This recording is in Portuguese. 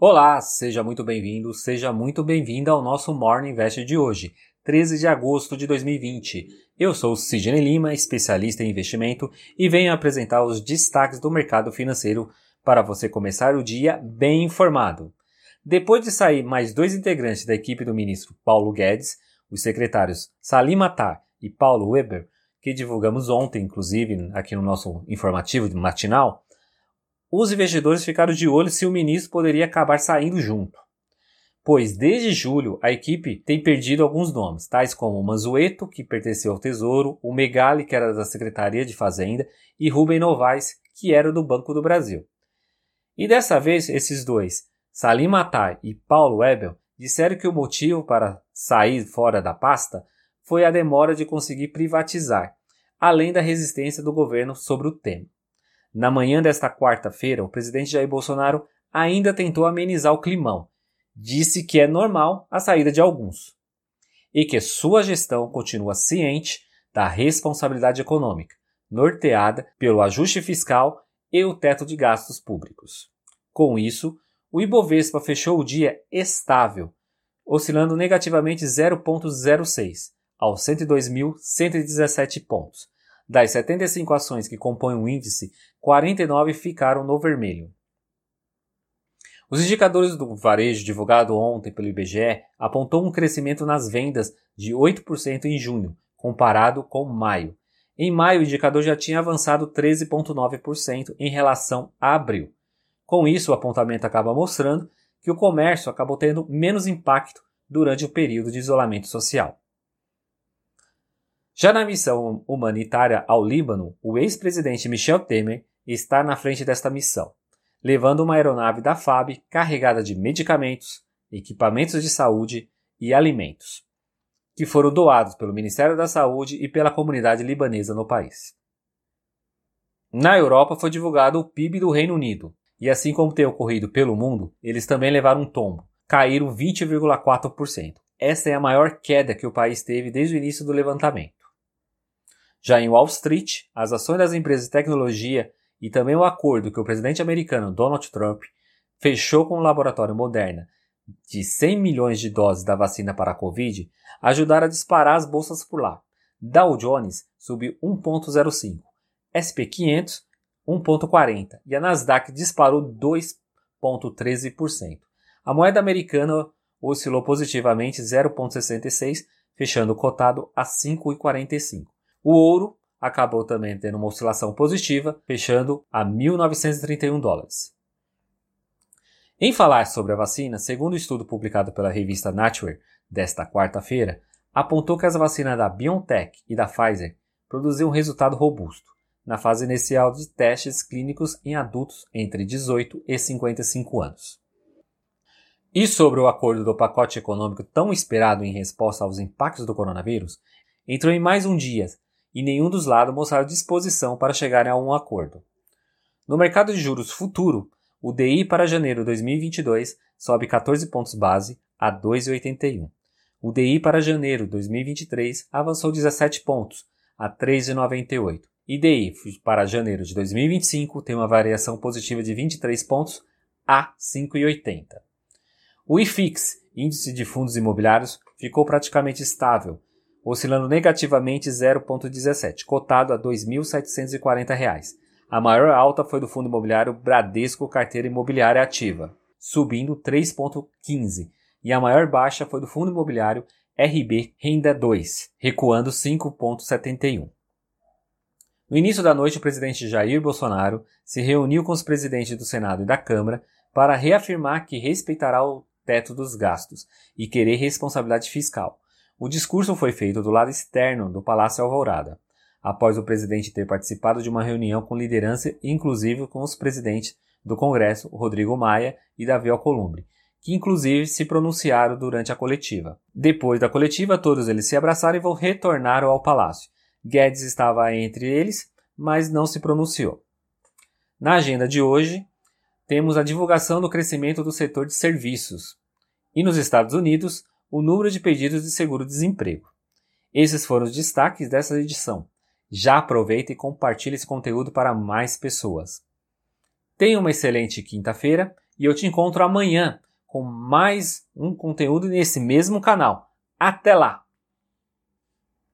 Olá, seja muito bem-vindo, seja muito bem-vinda ao nosso Morning Invest de hoje, 13 de agosto de 2020. Eu sou Sidney Lima, especialista em investimento, e venho apresentar os destaques do mercado financeiro para você começar o dia bem informado. Depois de sair mais dois integrantes da equipe do ministro Paulo Guedes, os secretários Salim Matar e Paulo Weber, que divulgamos ontem, inclusive, aqui no nosso informativo matinal, os investidores ficaram de olho se o ministro poderia acabar saindo junto. Pois desde julho a equipe tem perdido alguns nomes, tais como o Manzueto, que pertenceu ao Tesouro, o Megali, que era da Secretaria de Fazenda, e Rubem Novaes, que era do Banco do Brasil. E dessa vez esses dois, Salim Matar e Paulo Ebel, disseram que o motivo para sair fora da pasta foi a demora de conseguir privatizar, além da resistência do governo sobre o tema. Na manhã desta quarta-feira, o presidente Jair Bolsonaro ainda tentou amenizar o climão. Disse que é normal a saída de alguns e que sua gestão continua ciente da responsabilidade econômica, norteada pelo ajuste fiscal e o teto de gastos públicos. Com isso, o Ibovespa fechou o dia estável, oscilando negativamente 0,06 aos 102.117 pontos, das 75 ações que compõem o índice, 49 ficaram no vermelho. Os indicadores do varejo divulgado ontem pelo IBGE apontou um crescimento nas vendas de 8% em junho, comparado com maio. Em maio, o indicador já tinha avançado 13,9% em relação a abril. Com isso, o apontamento acaba mostrando que o comércio acabou tendo menos impacto durante o período de isolamento social. Já na missão humanitária ao Líbano, o ex-presidente Michel Temer está na frente desta missão, levando uma aeronave da FAB carregada de medicamentos, equipamentos de saúde e alimentos, que foram doados pelo Ministério da Saúde e pela comunidade libanesa no país. Na Europa foi divulgado o PIB do Reino Unido, e assim como tem ocorrido pelo mundo, eles também levaram um tombo, caíram 20,4%. Esta é a maior queda que o país teve desde o início do levantamento. Já em Wall Street, as ações das empresas de tecnologia e também o acordo que o presidente americano Donald Trump fechou com o laboratório Moderna de 100 milhões de doses da vacina para a Covid ajudaram a disparar as bolsas por lá. Dow Jones subiu 1,05, SP 500 1,40 e a Nasdaq disparou 2,13%. A moeda americana oscilou positivamente 0,66, fechando cotado a 5,45. O ouro acabou também tendo uma oscilação positiva, fechando a 1.931 dólares. Em falar sobre a vacina, segundo o um estudo publicado pela revista Nature desta quarta-feira, apontou que as vacinas da BioNTech e da Pfizer produziam um resultado robusto na fase inicial de testes clínicos em adultos entre 18 e 55 anos. E sobre o acordo do pacote econômico tão esperado em resposta aos impactos do coronavírus, entrou em mais um dia e nenhum dos lados mostraram disposição para chegarem a um acordo. No mercado de juros futuro, o DI para janeiro de 2022 sobe 14 pontos base a 2,81. O DI para janeiro de 2023 avançou 17 pontos a 3,98. E DI para janeiro de 2025 tem uma variação positiva de 23 pontos a 5,80. O IFIX, índice de fundos imobiliários, ficou praticamente estável, oscilando negativamente 0,17, cotado a R$ 2.740. A maior alta foi do fundo imobiliário Bradesco Carteira Imobiliária Ativa, subindo 3,15, e a maior baixa foi do fundo imobiliário RB Renda 2, recuando 5,71. No início da noite, o presidente Jair Bolsonaro se reuniu com os presidentes do Senado e da Câmara para reafirmar que respeitará o teto dos gastos e querer responsabilidade fiscal, o discurso foi feito do lado externo do Palácio Alvorada, após o presidente ter participado de uma reunião com liderança, inclusive com os presidentes do Congresso, Rodrigo Maia e Davi Alcolumbre, que inclusive se pronunciaram durante a coletiva. Depois da coletiva, todos eles se abraçaram e vão retornar ao palácio. Guedes estava entre eles, mas não se pronunciou. Na agenda de hoje, temos a divulgação do crescimento do setor de serviços. E nos Estados Unidos, o número de pedidos de seguro-desemprego. Esses foram os destaques dessa edição. Já aproveita e compartilhe esse conteúdo para mais pessoas. Tenha uma excelente quinta-feira e eu te encontro amanhã com mais um conteúdo nesse mesmo canal. Até lá!